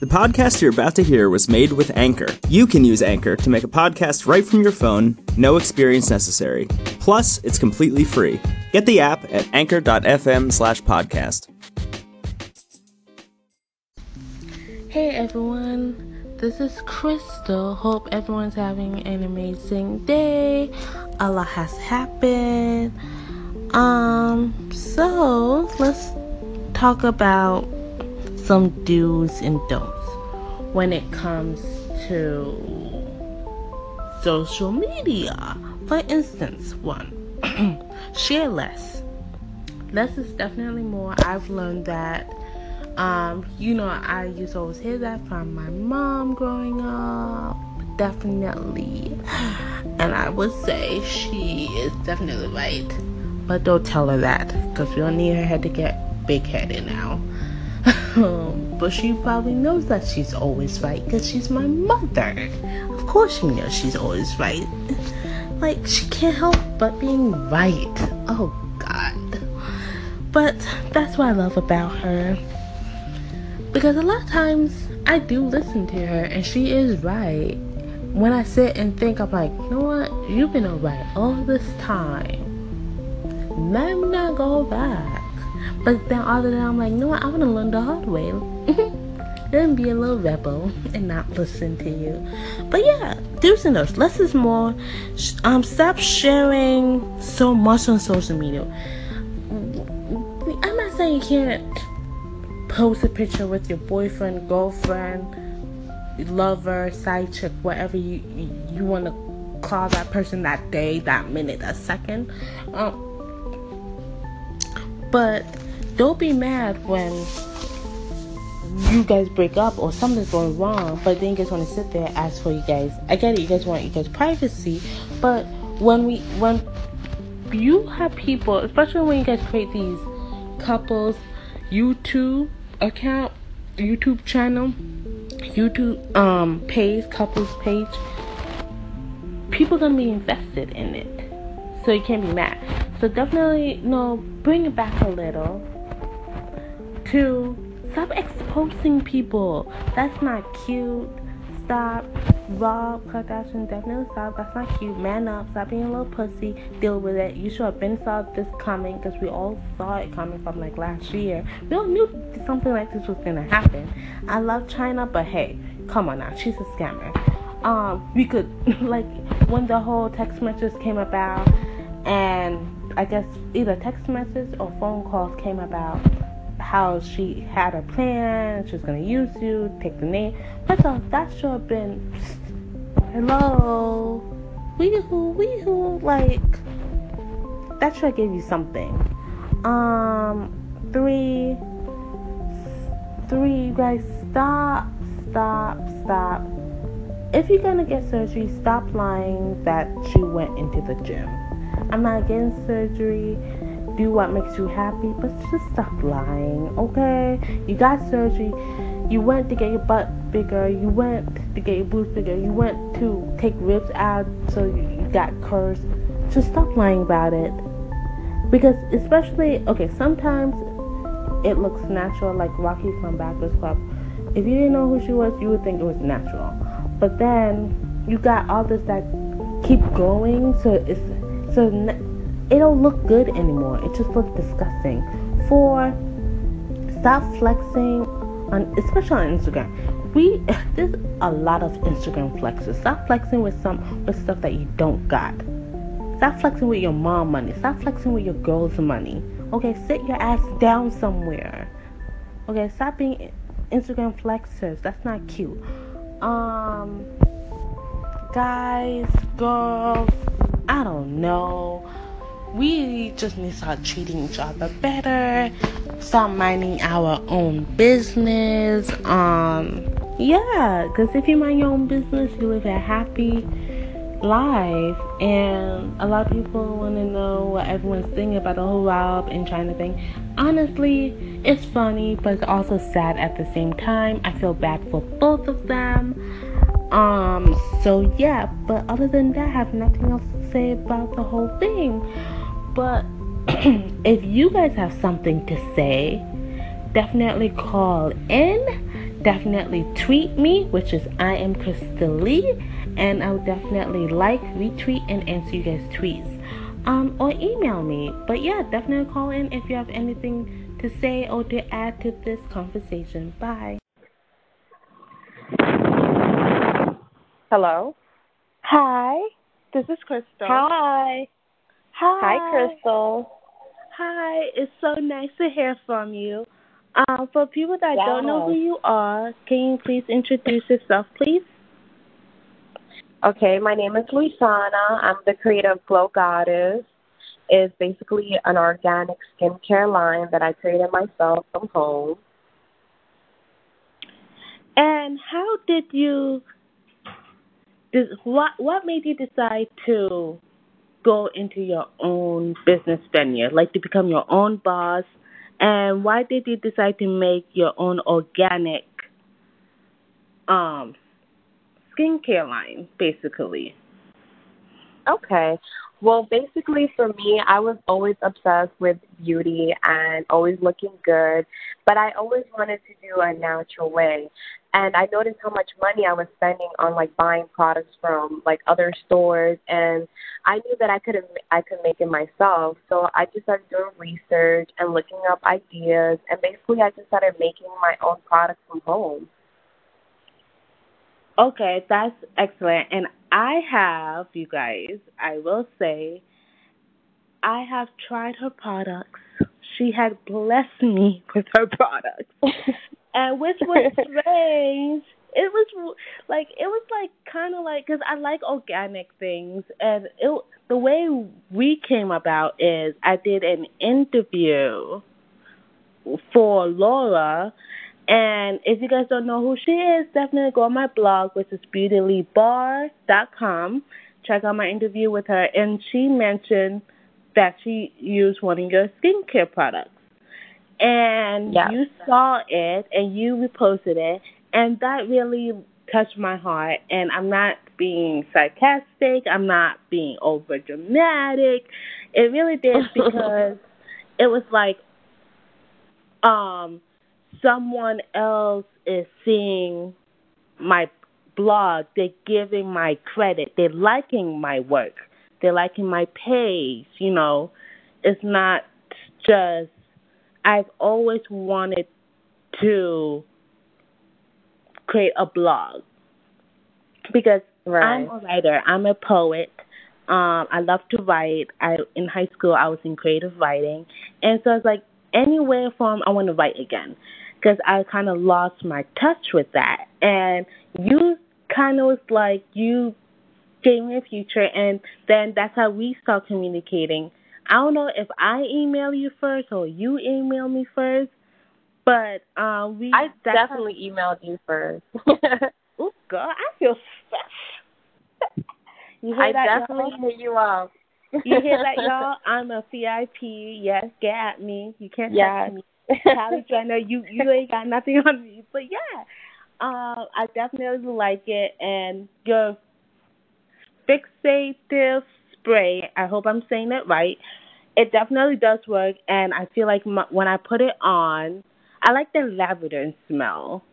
The podcast you're about to hear was made with Anchor. You can use Anchor to make a podcast right from your phone, no experience necessary. Plus, it's completely free. Get the app at anchor.fm slash podcast. Hey everyone, this is Crystal. Hope everyone's having an amazing day. A lot has happened. Um, so let's talk about some do's and don'ts when it comes to social media. For instance, one, share less. Less is definitely more. I've learned that. Um, you know, I used to always hear that from my mom growing up. Definitely. And I would say she is definitely right. But don't tell her that because we don't need her head to get big headed now. But she probably knows that she's always right because she's my mother. Of course, she knows she's always right. Like, she can't help but being right. Oh, God. But that's what I love about her. Because a lot of times I do listen to her and she is right. When I sit and think, I'm like, you know what? You've been alright all this time. Let me not go back. But then other than I'm like, no, I want to learn the hard way. then be a little rebel and not listen to you. But yeah, do's and don'ts. Less is more. Um, stop sharing so much on social media. I'm not saying you can't post a picture with your boyfriend, girlfriend, lover, side chick, whatever you you, you want to call that person that day, that minute, that second. Um, but don't be mad when you guys break up or something's going wrong, but then you guys want to sit there and ask for you guys. I get it, you guys want you guys privacy, but when we when you have people, especially when you guys create these couples YouTube account, YouTube channel, YouTube um page, couples page, people gonna be invested in it, so you can't be mad. So definitely, no, bring it back a little to stop exposing people. That's not cute. Stop. Rob Kardashian definitely stop. That's not cute. Man up. Stop being a little pussy. Deal with it. You should have been saw this coming because we all saw it coming from like last year. We all knew something like this was gonna happen. I love Chyna, but hey, come on now. She's a scammer. Um, we could like when the whole text messages came about, and I guess either text messages or phone calls came about how she had a plan, she was gonna use you, take the name. But so that should have been hello, weehoo, weehoo, like that should have gave you something. Um, three, three, guys, stop, stop, stop. If you're gonna get surgery, stop lying that you went into the gym. I'm not against surgery do what makes you happy, but just stop lying, okay? You got surgery, you went to get your butt bigger, you went to get your boobs bigger, you went to take ribs out so you got curves. Just stop lying about it. Because, especially, okay, sometimes it looks natural, like Rocky from Backers Club. If you didn't know who she was, you would think it was natural. But then you got all this that keep growing, so it's so it don't look good anymore. It just looks disgusting. Four, stop flexing on, especially on Instagram. We there's a lot of Instagram flexes. Stop flexing with some with stuff that you don't got. Stop flexing with your mom money. Stop flexing with your girl's money. Okay, sit your ass down somewhere. Okay, stop being Instagram flexers. That's not cute. Um, guys, girls, I don't know we just need to start treating each other better start minding our own business um yeah because if you mind your own business you live a happy life. And a lot of people want to know what everyone's thinking about the whole Rob and Chyna thing honestly it's funny but it's also sad at the same time. I feel bad for both of them. Um so yeah but other than that i have nothing else to say about the whole thing but if you guys have something to say, definitely call in definitely tweet me, which is I am Crystal Lee, and I will definitely like, retweet, and answer you guys' tweets. Um, or email me. But yeah, definitely call in if you have anything to say or to add to this conversation. Bye. Hello. Hi, this is Crystal. Hi. Hi. Hi, Crystal. Hi, it's so nice to hear from you. Um, for people that yeah. don't know who you are, can you please introduce yourself, please? Okay, my name is Luisana. I'm the creator of Glow Goddess. It's basically an organic skincare line that I created myself from home. And how did you? What what made you decide to go into your own business venue, like to become your own boss? And why did you decide to make your own organic um skincare line, basically? Okay. Well, basically for me, I was always obsessed with beauty and always looking good, but I always wanted to do a natural way. And I noticed how much money I was spending on like buying products from like other stores, and I knew that I could I could make it myself. So I just started doing research and looking up ideas, and basically I just started making my own products from home. Okay, that's excellent. And I have, you guys, I will say, I have tried her products. She had blessed me with her products. And which was strange. It was like it was like kind of like because I like organic things, and it the way we came about is I did an interview for Laura, and if you guys don't know who she is, definitely go on my blog, which is beautyleebar.com. Check out my interview with her, and she mentioned that she used one of your skincare products. And yeah. you saw it, and you reposted it, and that really touched my heart. And I'm not being sarcastic, I'm not being over dramatic. It really did because it was like, um, someone else is seeing my blog, they're giving my credit, they're liking my work, they're liking my page, you know. It's not just I've always wanted to create a blog because right. I'm a writer, I'm a poet. Um, I love to write. I in high school I was in creative writing, and so it's like anywhere from I want to write again because I kind of lost my touch with that. And you kind of was like, you gave me a future, and then that's how we start communicating. I don't know if I email you first or you email me first, but um, we. I definitely emailed you first. oh God, I feel special. you hear I that, definitely y'all? hit you up. you hear that, y'all? I'm a VIP. Yes, get at me. You can't yes. touch me. Kylie Jenner, you you ain't got nothing on me. But yeah, um, I definitely like it. And your fixative spray, I hope I'm saying it right. It definitely does work, and I feel like my, when I put it on, I like the lavender smell.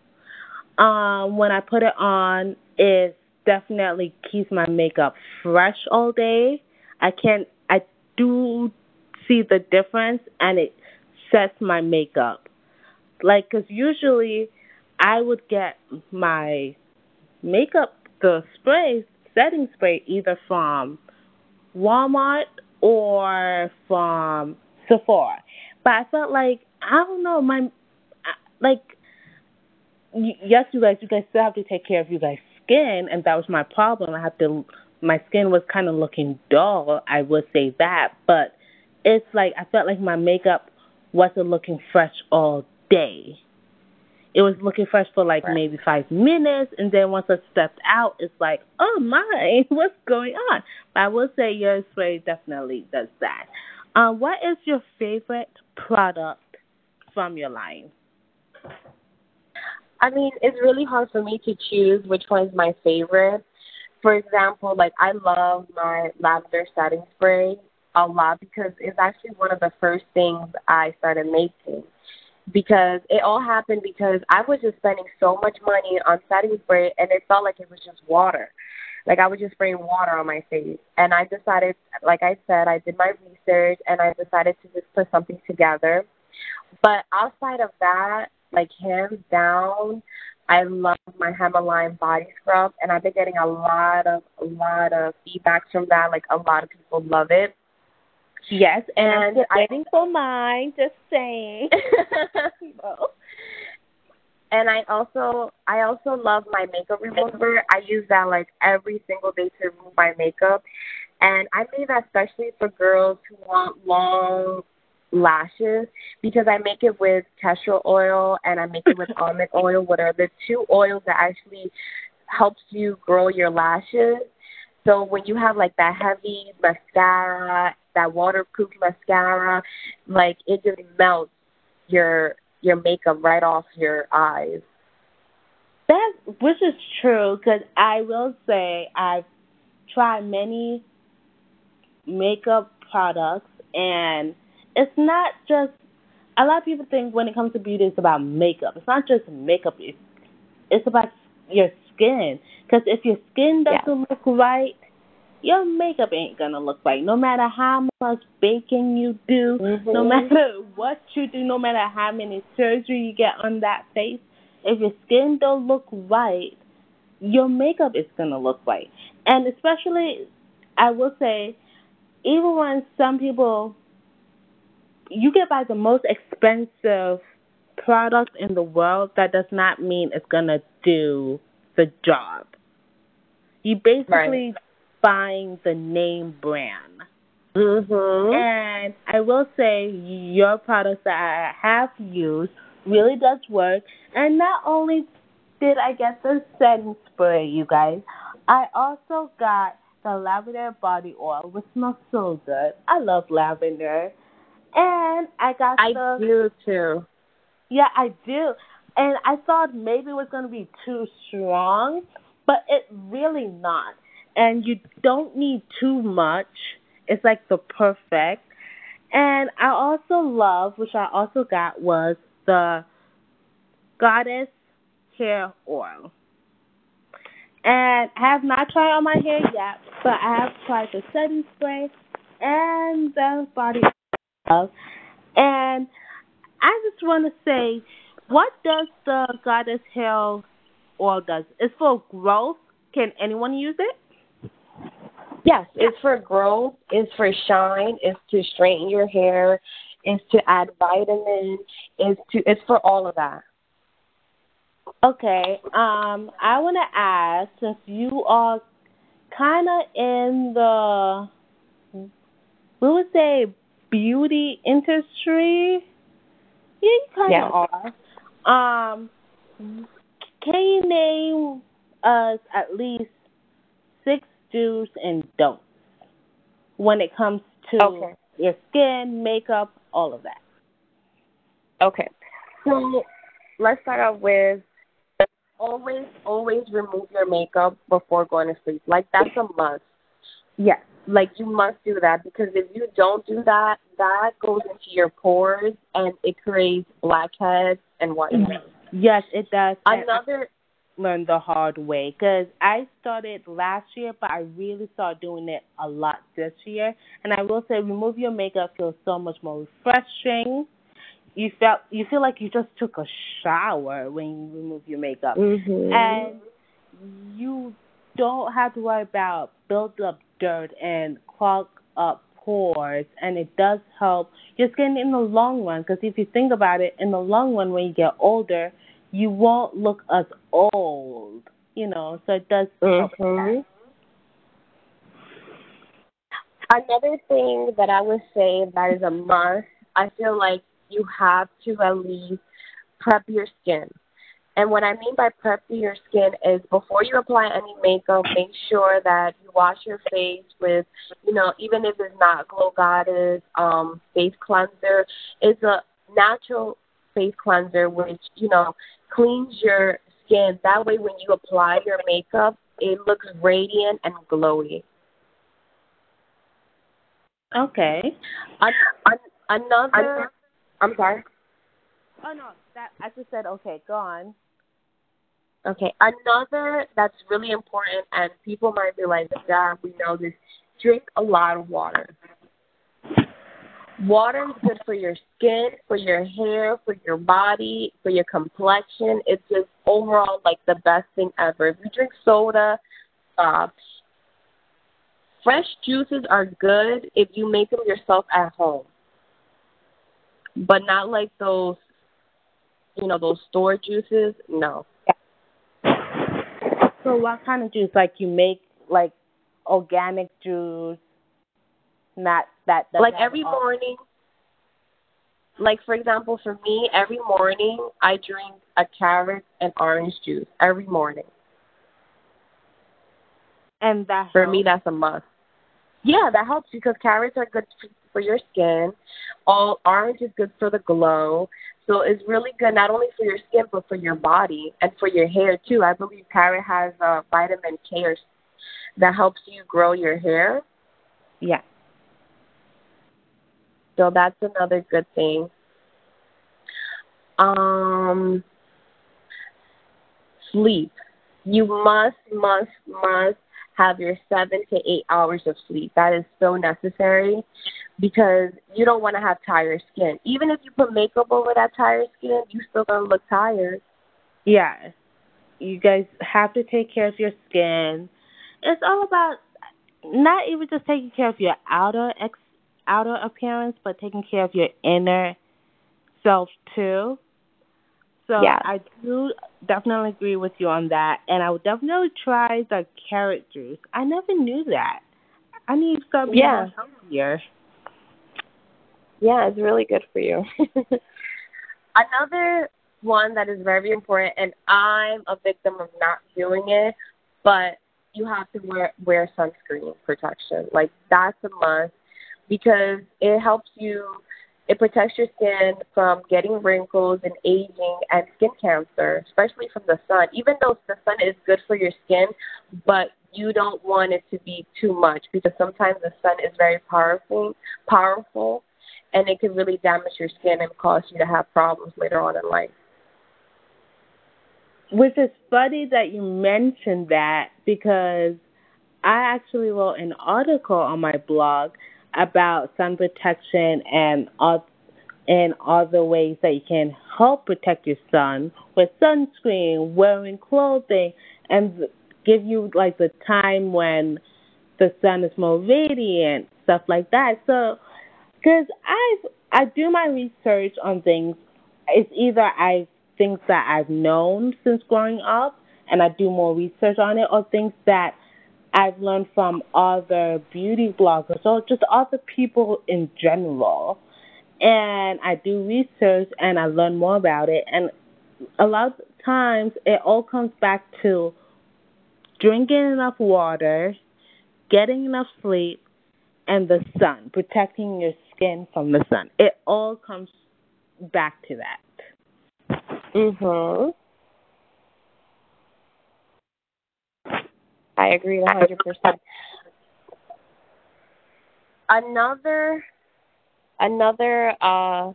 Um, when I put it on, it definitely keeps my makeup fresh all day. I can I do see the difference, and it sets my makeup. Like, cause usually I would get my makeup, the spray, setting spray, either from Walmart or from Sephora. But I felt like I don't know my like yes, you guys, you guys still have to take care of you guys' skin, and that was my problem. I have to. My skin was kind of looking dull. I would say that, but it's like I felt like my makeup wasn't looking fresh all day. It was looking fresh for like right. maybe five minutes, and then once I stepped out, it's like, oh my, what's going on? But I will say your spray definitely does that. Um, what is your favorite product from your line? I mean, it's really hard for me to choose which one is my favorite. For example, like I love my lavender setting spray a lot because it's actually one of the first things I started making. Because it all happened because I was just spending so much money on setting spray and it felt like it was just water. Like I was just spraying water on my face. And I decided like I said, I did my research and I decided to just put something together. But outside of that, like hands down, I love my Himalayan body scrub and I've been getting a lot of a lot of feedback from that. Like a lot of people love it. Yes, and, I'm waiting I, for mine. Just saying. And I also I also love my makeup remover. I use that like every single day to remove my makeup. And I made that especially for girls who want long lashes because I make it with castor oil and I make it with almond oil, what are the two oils that actually helps you grow your lashes. So when you have like that heavy mascara that waterproof mascara, like it just melts your your makeup right off your eyes. That which is true because I will say I've tried many makeup products and it's not just a lot of people think when it comes to beauty it's about makeup. It's not just makeup. It's it's about your skin because if your skin doesn't yeah. look right, your makeup ain't gonna look right. No matter how much baking you do, mm-hmm. no matter what you do, no matter how many surgery you get on that face, if your skin don't look right, your makeup is gonna look right. And especially, I will say, even when some people, you get by the most expensive product in the world, that does not mean it's gonna do the job. You basically right buying the name brand. Mm-hmm. And I will say your products that I have used really does work. And not only did I get the setting spray, you guys, I also got the lavender body oil, which smells so good. I love lavender. And I got I the. do too. Yeah, I do. And I thought maybe it was going to be too strong, but it really not and you don't need too much. It's like the perfect. And I also love, which I also got, was the Goddess Hair Oil. And I have not tried on my hair yet, but I have tried the setting spray and the body oil. And I just want to say, what does the Goddess Hair Oil does? It's for growth. Can anyone use it? Yes, it's for growth, it's for shine, it's to straighten your hair, it's to add vitamin, it's to it's for all of that. Okay. Um, I want to ask since you are kind of in the we would say beauty industry. Yeah, you kind of yeah. are. Um, can you name us at least six do's and don'ts when it comes to okay. your skin, makeup, all of that. Okay. So let's start off with always, always remove your makeup before going to sleep. Like that's a must. Yes. Like you must do that because if you don't do that, that goes into your pores and it creates blackheads and whatnot. Yes, it does. Another learned the hard way because I started last year, but I really started doing it a lot this year. And I will say, remove your makeup feels so much more refreshing. You felt you feel like you just took a shower when you remove your makeup, mm-hmm. and you don't have to worry about build up dirt and clog up pores. And it does help your skin in the long run because if you think about it, in the long run, when you get older you won't look as old, you know. So it does. Mm-hmm. Another thing that I would say that is a must. I feel like you have to at least prep your skin. And what I mean by prep your skin is before you apply any makeup, make sure that you wash your face with, you know, even if it's not Glow Goddess um, face cleanser, it's a natural face cleanser which, you know, cleans your skin. That way, when you apply your makeup, it looks radiant and glowy. Okay. An- an- another. I'm sorry. Oh no, that I just said okay. Go on. Okay, another that's really important, and people might be like, "Yeah, we know this." Drink a lot of water. Water is good for your skin, for your hair, for your body, for your complexion. It's just overall like the best thing ever. If you drink soda, stop. Fresh juices are good if you make them yourself at home, but not like those, you know, those store juices. No. So what kind of juice? Like you make like organic juice, not that. Like every all- morning. Like for example, for me, every morning I drink a carrot and orange juice every morning. And that for helps. me, that's a must. Yeah, that helps because carrots are good for your skin. All orange is good for the glow. So it's really good not only for your skin but for your body and for your hair too. I believe carrot has uh, vitamin K or, that helps you grow your hair. Yeah. So that's another good thing. Um, sleep. You must, must, must have your seven to eight hours of sleep. That is so necessary because you don't want to have tired skin. Even if you put makeup over that tired skin, you still gonna look tired. Yeah. You guys have to take care of your skin. It's all about not even just taking care of your outer ex outer appearance, but taking care of your inner self too. So yeah. I do definitely agree with you on that, and I would definitely try the carrot juice. I never knew that. I need to start being yeah. healthier. Yeah, it's really good for you. Another one that is very important, and I'm a victim of not doing it, but you have to wear wear sunscreen protection. Like that's a must because it helps you it protects your skin from getting wrinkles and aging and skin cancer, especially from the sun. Even though the sun is good for your skin, but you don't want it to be too much because sometimes the sun is very powerful, powerful, and it can really damage your skin and cause you to have problems later on in life. Which is funny that you mentioned that because I actually wrote an article on my blog about sun protection and all and other ways that you can help protect your sun with sunscreen, wearing clothing, and give you like the time when the sun is more radiant, stuff like that. So, because I I do my research on things, it's either I things that I've known since growing up, and I do more research on it, or things that I've learned from other beauty bloggers or just other people in general. And I do research and I learn more about it. And a lot of times it all comes back to drinking enough water, getting enough sleep, and the sun, protecting your skin from the sun. It all comes back to that. Mhm. I agree hundred percent. Another another uh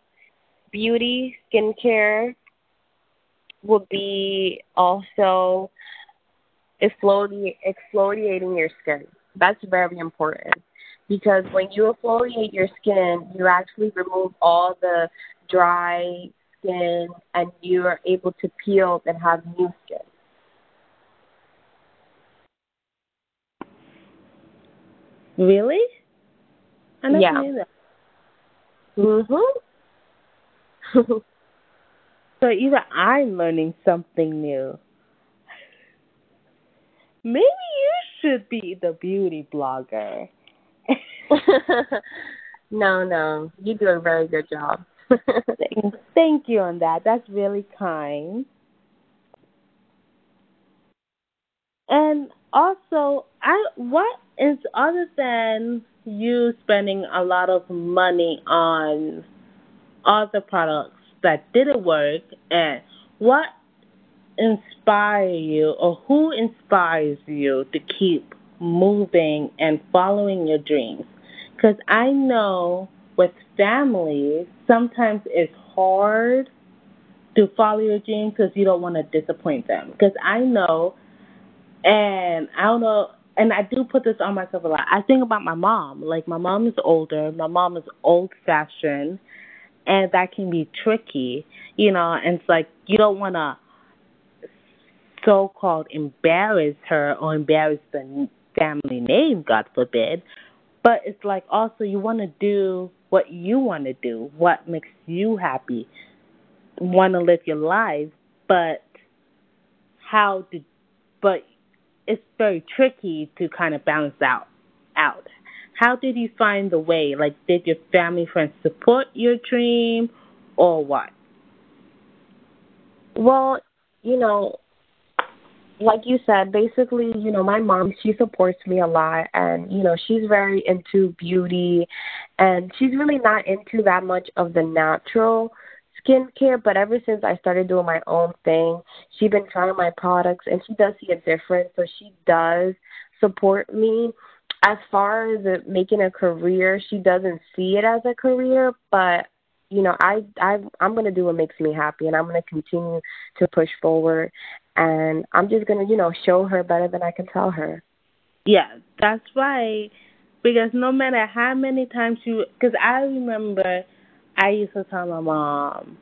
beauty skincare would be also exfoliating exfoliating your skin. That's very important because when you exfoliate your skin, you actually remove all the dry skin and you are able to peel and have new skin. Really? I never yeah. knew that. Mhm. so either I'm learning something new. Maybe you should be the beauty blogger. no, no. You do a very good job. thank, thank you on that. That's really kind. And also, I what is other than you spending a lot of money on other products that didn't work, and what inspire you, or who inspires you to keep moving and following your dreams? Because I know with families, sometimes it's hard to follow your dreams because you don't want to disappoint them. Because I know, and I don't know, and I do put this on myself a lot. I think about my mom. Like my mom is older. My mom is old fashioned, and that can be tricky, you know. And it's like you don't want to so called embarrass her or embarrass the family name, God forbid. But it's like also you want to do what you want to do, what makes you happy, want to live your life, but how to, but it's very tricky to kind of balance out out. How did you find the way? Like, did your family friends support your dream, or what? Well, you know, like you said, basically, you know, my mom, she supports me a lot and, you know, she's very into beauty and she's really not into that much of the natural skincare, but ever since I started doing my own thing, she's been trying my products and she does see a difference. So she does support me. As far as making a career, she doesn't see it as a career, but you know, I I I'm gonna do what makes me happy, and I'm gonna continue to push forward, and I'm just gonna you know show her better than I can tell her. Yeah, that's right. Because no matter how many times you, because I remember I used to tell my mom,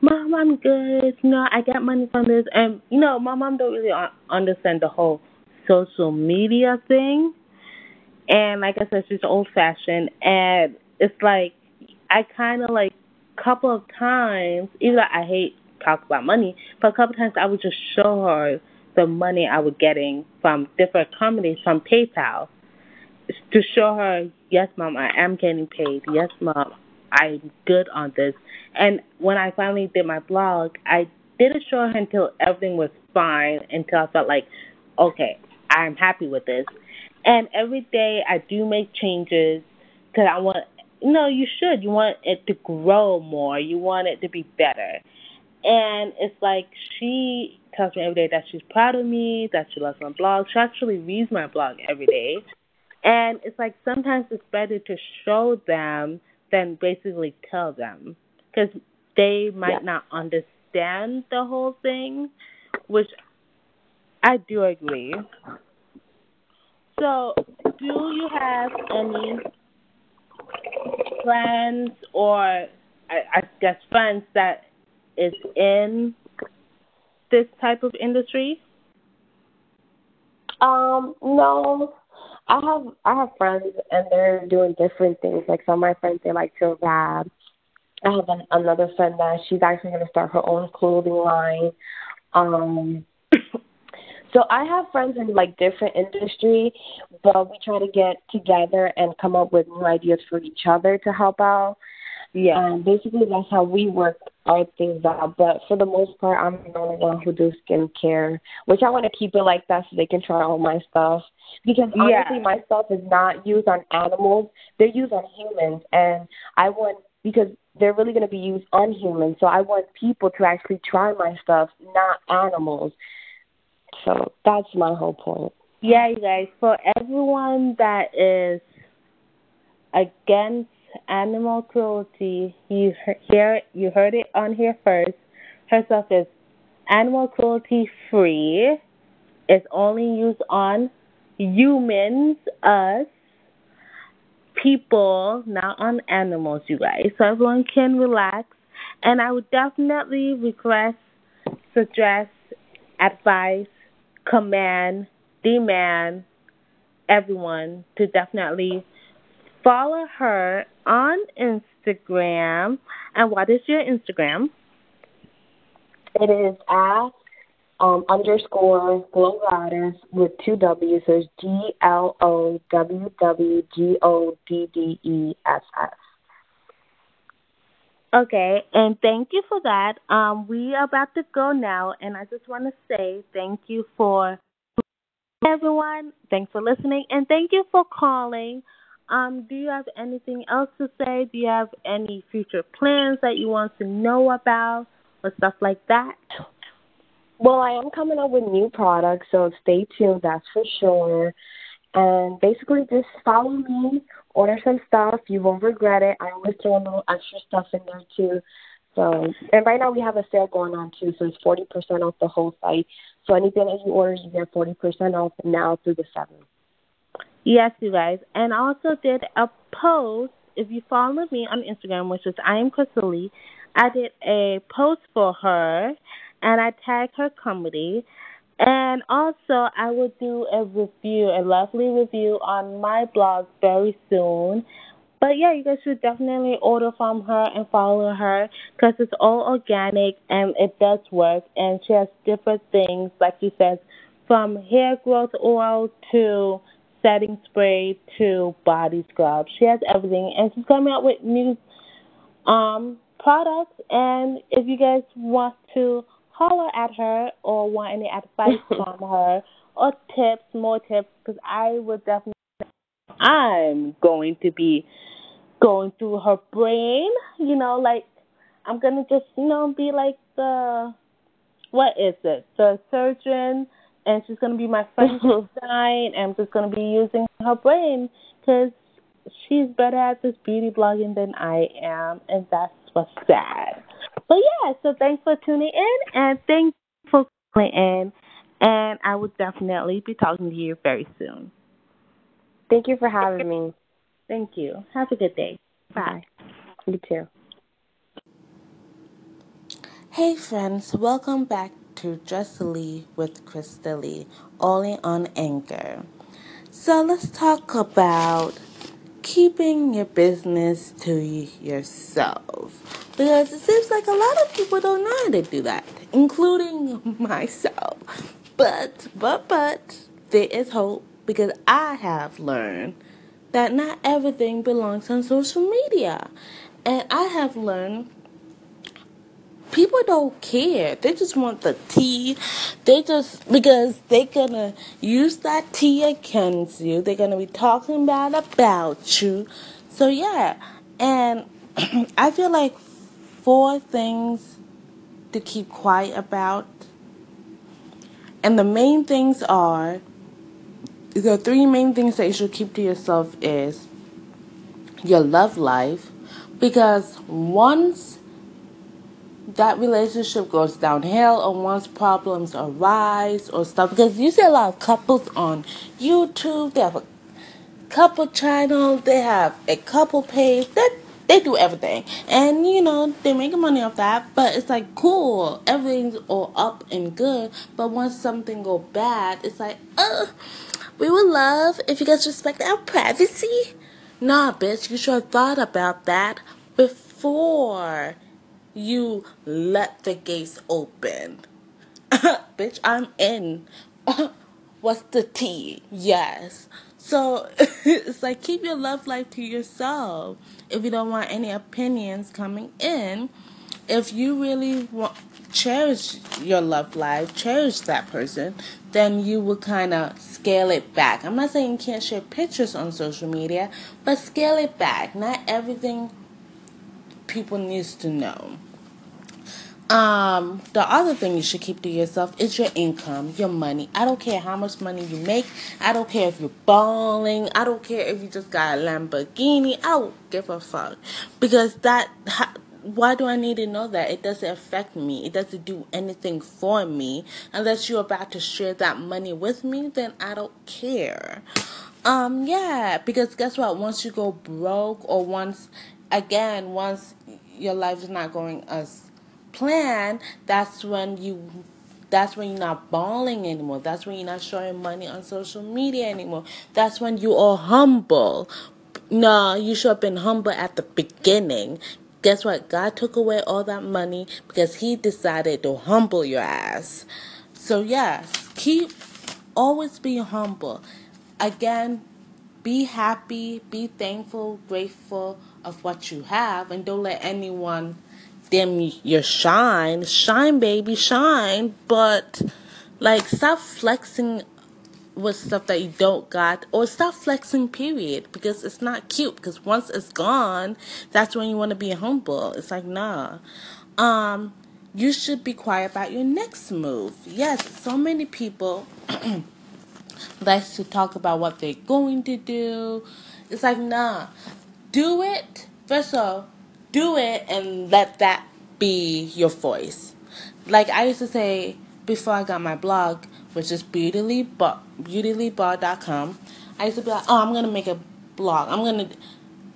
"Mom, I'm good. You know, I got money from this," and you know, my mom don't really understand the whole social media thing. And like I said, she's old fashioned, and it's like I kind of like couple of times, even though I hate talk about money, but a couple of times I would just show her the money I was getting from different companies from PayPal to show her, yes, mom, I am getting paid. Yes, mom, I'm good on this. And when I finally did my blog, I didn't show her until everything was fine, until I felt like, okay, I'm happy with this. And every day I do make changes because I want no, you should. You want it to grow more. You want it to be better. And it's like she tells me every day that she's proud of me, that she loves my blog. She actually reads my blog every day. And it's like sometimes it's better to show them than basically tell them because they might yeah. not understand the whole thing, which I do agree. So, do you have any friends or I, I guess friends that is in this type of industry? Um, no. I have I have friends and they're doing different things. Like some of my friends they like to rap. I have an, another friend that she's actually going to start her own clothing line. Um, so I have friends in like different industry, but we try to get together and come up with new ideas for each other to help out. Yeah. And basically that's how we work our things out. But for the most part I'm the only one who do skincare. Which I wanna keep it like that so they can try all my stuff. Because honestly yeah. my stuff is not used on animals. They're used on humans and I want because they're really going to be used on humans. So I want people to actually try my stuff, not animals. So that's my whole point. Yeah, you guys. For everyone that is against animal cruelty, you hear you heard it on here first. Her stuff is animal cruelty free. It's only used on humans, us, people, not on animals, you guys. So everyone can relax. And I would definitely request, suggest, advise command, demand everyone to definitely follow her on Instagram. And what is your Instagram? It is at um, underscore Glow Goddess with two W's. So it's G L O W W G O D D E S S. Okay, and thank you for that. Um, we are about to go now, and I just want to say thank you for everyone. Thanks for listening, and thank you for calling. Um, do you have anything else to say? Do you have any future plans that you want to know about or stuff like that? Well, I am coming up with new products, so stay tuned. That's for sure. And basically, just follow me, order some stuff. You won't regret it. I always throw a little extra stuff in there too. So, and right now we have a sale going on too, so it's 40% off the whole site. So anything that you order, you get 40% off now through the 7th. Yes, you guys. And I also did a post. If you follow me on Instagram, which is I am Crystal Lee, I did a post for her and I tagged her comedy. And also, I will do a review, a lovely review on my blog very soon. But yeah, you guys should definitely order from her and follow her because it's all organic and it does work. And she has different things, like you said, from hair growth oil to setting spray to body scrub. She has everything, and she's coming out with new um products. And if you guys want to holler at her or want any advice from her or tips, more tips, because I would definitely, I'm going to be going through her brain. You know, like I'm gonna just, you know, be like the what is it? The surgeon and she's going to be my Frankenstein, and I'm just going to be using her brain because she's better at this beauty blogging than I am, and that's what's sad. But yeah, so thanks for tuning in, and thanks for calling in, and I will definitely be talking to you very soon. Thank you for having me. Thank you. Have a good day. Bye. You too. Hey, friends, welcome back to Lee with Crystal Lee, only on Anchor. So let's talk about keeping your business to yourself. Because it seems like a lot of people don't know how to do that, including myself. But, but, but, there is hope because I have learned that not everything belongs on social media. And I have learned people don't care. They just want the tea. They just because they're gonna use that tea against you. They're gonna be talking bad about you. So yeah, and I feel like four things to keep quiet about, and the main things are the three main things that you should keep to yourself is your love life because once that relationship goes downhill or once problems arise or stuff because you see a lot of couples on YouTube, they have a couple channel, they have a couple page, that they, they do everything. And you know, they're making money off that, but it's like cool, everything's all up and good, but once something go bad, it's like, uh we would love if you guys respect our privacy. Nah, bitch, you should have thought about that before you let the gates open. Bitch, I'm in. What's the tea? Yes. So it's like keep your love life to yourself. If you don't want any opinions coming in, if you really want cherish your love life, cherish that person, then you will kind of scale it back. I'm not saying you can't share pictures on social media, but scale it back. Not everything people needs to know. Um, the other thing you should keep to yourself is your income, your money. I don't care how much money you make. I don't care if you're balling. I don't care if you just got a Lamborghini. I don't give a fuck because that. Why do I need to know that? It doesn't affect me. It doesn't do anything for me. Unless you're about to share that money with me, then I don't care. Um, yeah, because guess what? Once you go broke, or once again, once your life is not going as planned, that's when you that's when you're not balling anymore. That's when you're not showing money on social media anymore. That's when you are humble. No, you should have been humble at the beginning. Guess what? God took away all that money because He decided to humble your ass. So, yes, keep always be humble. Again, be happy, be thankful, grateful of what you have, and don't let anyone dim your shine. Shine, baby, shine. But, like, stop flexing with stuff that you don't got or stop flexing period because it's not cute because once it's gone that's when you want to be humble it's like nah um you should be quiet about your next move yes so many people like to talk about what they're going to do. It's like, nah, do it. First of all, do it and let that be your voice. Like I used to say before I got my blog, which is beautyleebar.com. I used to be like, oh, I'm gonna make a blog. I'm gonna.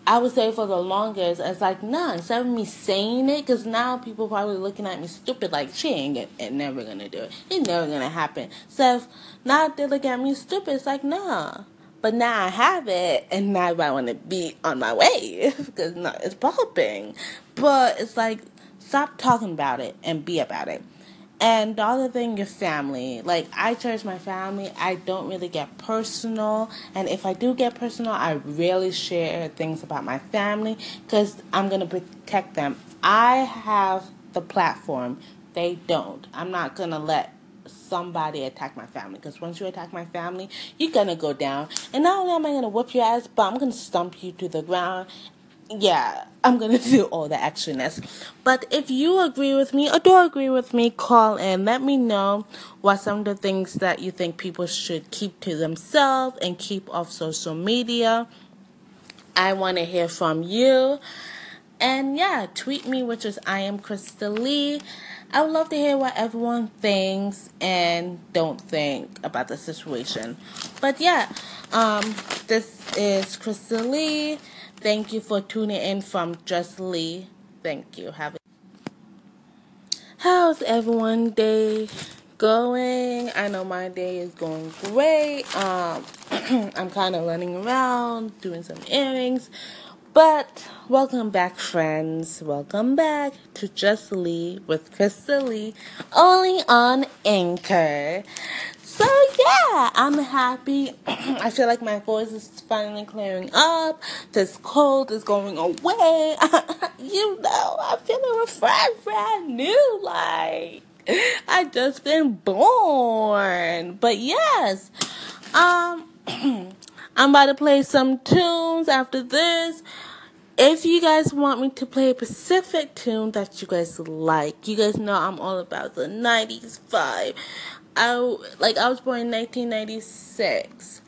I would say for the longest, it's like, nah, instead of me saying it, because now people probably looking at me stupid, like, she ain't get, it, never gonna do it. It's never gonna happen. So if now they look at me stupid, it's like, nah. But now I have it, and now I want to be on my way, because no, it's popping. But it's like, stop talking about it and be about it. And the other thing, your family. Like, I cherish my family. I don't really get personal. And if I do get personal, I rarely share things about my family because I'm going to protect them. I have the platform, they don't. I'm not going to let somebody attack my family because once you attack my family, you're going to go down. And not only am I going to whoop your ass, but I'm going to stump you to the ground yeah, I'm gonna do all the extraness. But if you agree with me or don't agree with me, call in. Let me know what some of the things that you think people should keep to themselves and keep off social media. I want to hear from you. And yeah, tweet me, which is I am Crystal Lee. I would love to hear what everyone thinks and don't think about the situation. But yeah, um, this is Crystal Lee. Thank you for tuning in from Just Lee. Thank you. Have a How's everyone day going? I know my day is going great. Um I'm kind of running around doing some earrings. But welcome back, friends. Welcome back to Just Lee with Crystal Lee, only on Anchor. So yeah, I'm happy. I feel like my voice is finally clearing up. This cold is going away. you know, I'm feeling refreshed, brand new. Like I just been born. But yes, um, I'm about to play some tunes after this. If you guys want me to play a specific tune that you guys like, you guys know I'm all about the 90s vibe. I like I was born in 1996.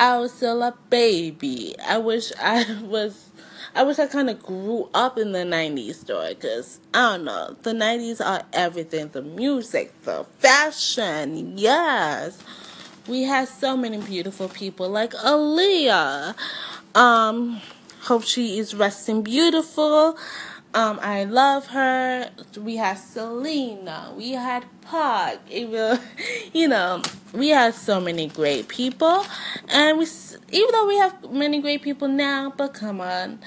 I was still a baby. I wish I was. I wish I kind of grew up in the 90s though, because I don't know. The 90s are everything the music, the fashion, yes. We had so many beautiful people like Aaliyah. Um, hope she is resting beautiful. Um, I love her. We had Selena. We had Pac. You know, we had so many great people, and we even though we have many great people now, but come on.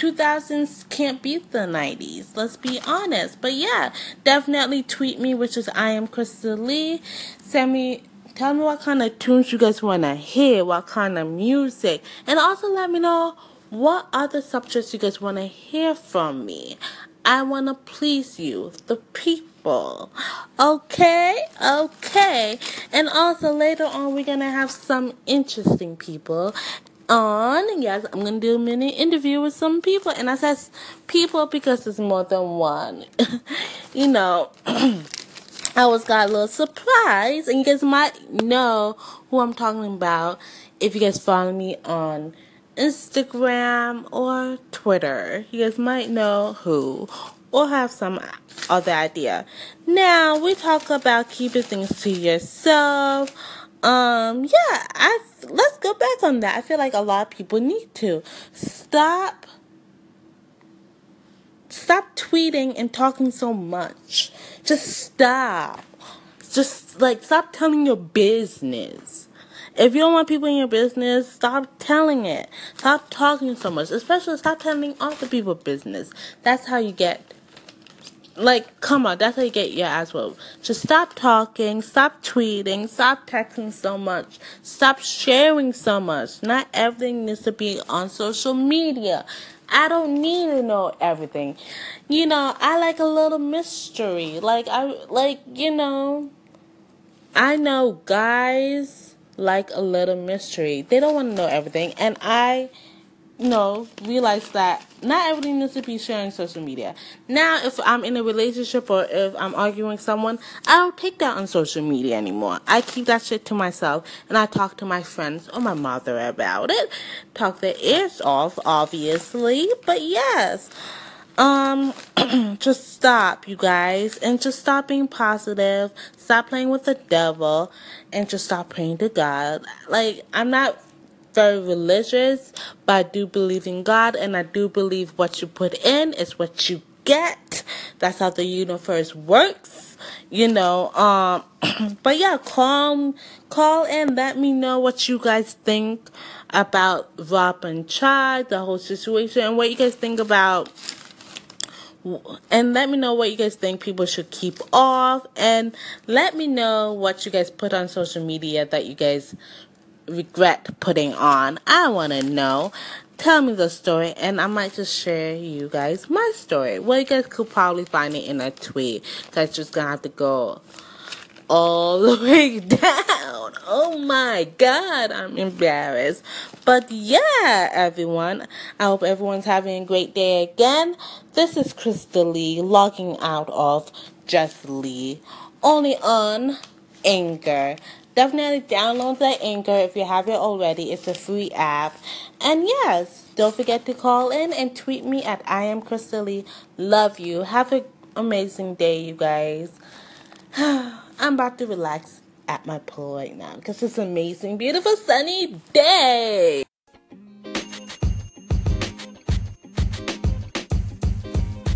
2000s can't beat the 90s. Let's be honest. But yeah, definitely tweet me, which is I am Crystal Lee. Send me tell me what kind of tunes you guys want to hear, what kind of music, and also let me know what other subjects you guys want to hear from me? I want to please you, the people. Okay? Okay. And also later on, we're going to have some interesting people on. Yes, I'm to do a mini interview with some people. And I said people because it's more than one. you know. I was got a little surprise, and you guys might know who I'm talking about if you guys follow me on Instagram or Twitter. You guys might know who or have some other idea. Now we talk about keeping things to yourself. Um, yeah, I let's go back on that. I feel like a lot of people need to stop stop tweeting and talking so much. Just stop. Just like stop telling your business. If you don't want people in your business, stop telling it. Stop talking so much. Especially stop telling other people business. That's how you get like come on, that's how you get your ass whooped. Just stop talking, stop tweeting, stop texting so much, stop sharing so much. Not everything needs to be on social media. I don't need to know everything. You know, I like a little mystery. Like I like, you know, I know guys like a little mystery. They don't want to know everything. And I know, realize that not everything needs to be sharing social media. Now, if I'm in a relationship or if I'm arguing with someone, I don't take that on social media anymore. I keep that shit to myself and I talk to my friends or my mother about it. Talk their ears off, obviously, but yes. Um, just stop, you guys, and just stop being positive. Stop playing with the devil, and just stop praying to God. Like, I'm not very religious, but I do believe in God and I do believe what you put in is what you get. That's how the universe works, you know. Um but yeah, call call and let me know what you guys think about Rob and Chyna, the whole situation, and what you guys think about and let me know what you guys think people should keep off and let me know what you guys put on social media that you guys regret putting on. I want to know. Tell me the story, and I might just share you guys my story. Well, you guys could probably find it in a tweet. Cause just gonna have to go all the way down. Oh my god, I'm embarrassed. But yeah, everyone, I hope everyone's having a great day again. This is Crystal Lee logging out of Just Lee, only on Anchor. Definitely download the Anchor if you have it already. It's a free app. And yes, don't forget to call in and tweet me at I am Crystal Love you. Have an amazing day, you guys. I'm about to relax at my pool right now because it's an amazing, beautiful, sunny day.